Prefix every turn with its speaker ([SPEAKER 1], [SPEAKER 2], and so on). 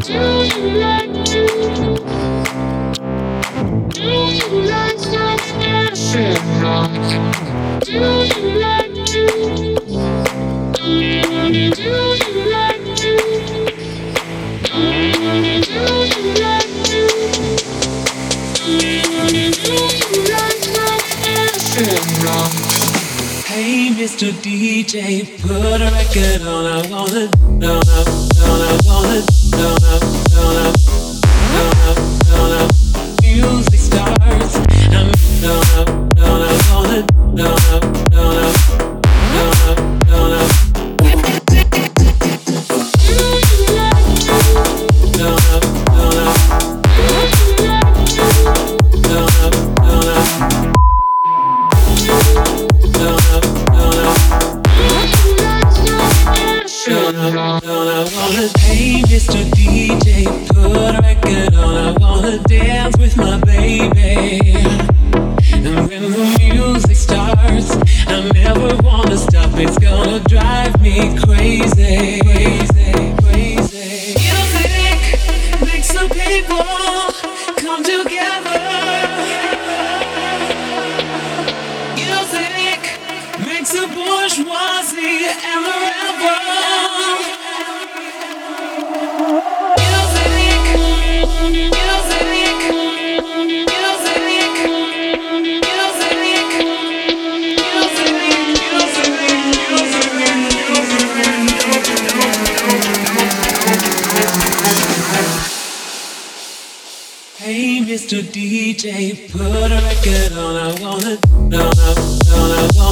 [SPEAKER 1] 只一眼 Mr. DJ, put a record on. I wanna, wanna, wanna, wanna, wanna, wanna, wanna, Hey, Mr. DJ, put a record on. I wanna dance with my baby. Hey, Mr. DJ, put a record on. I wanna, wanna, wanna.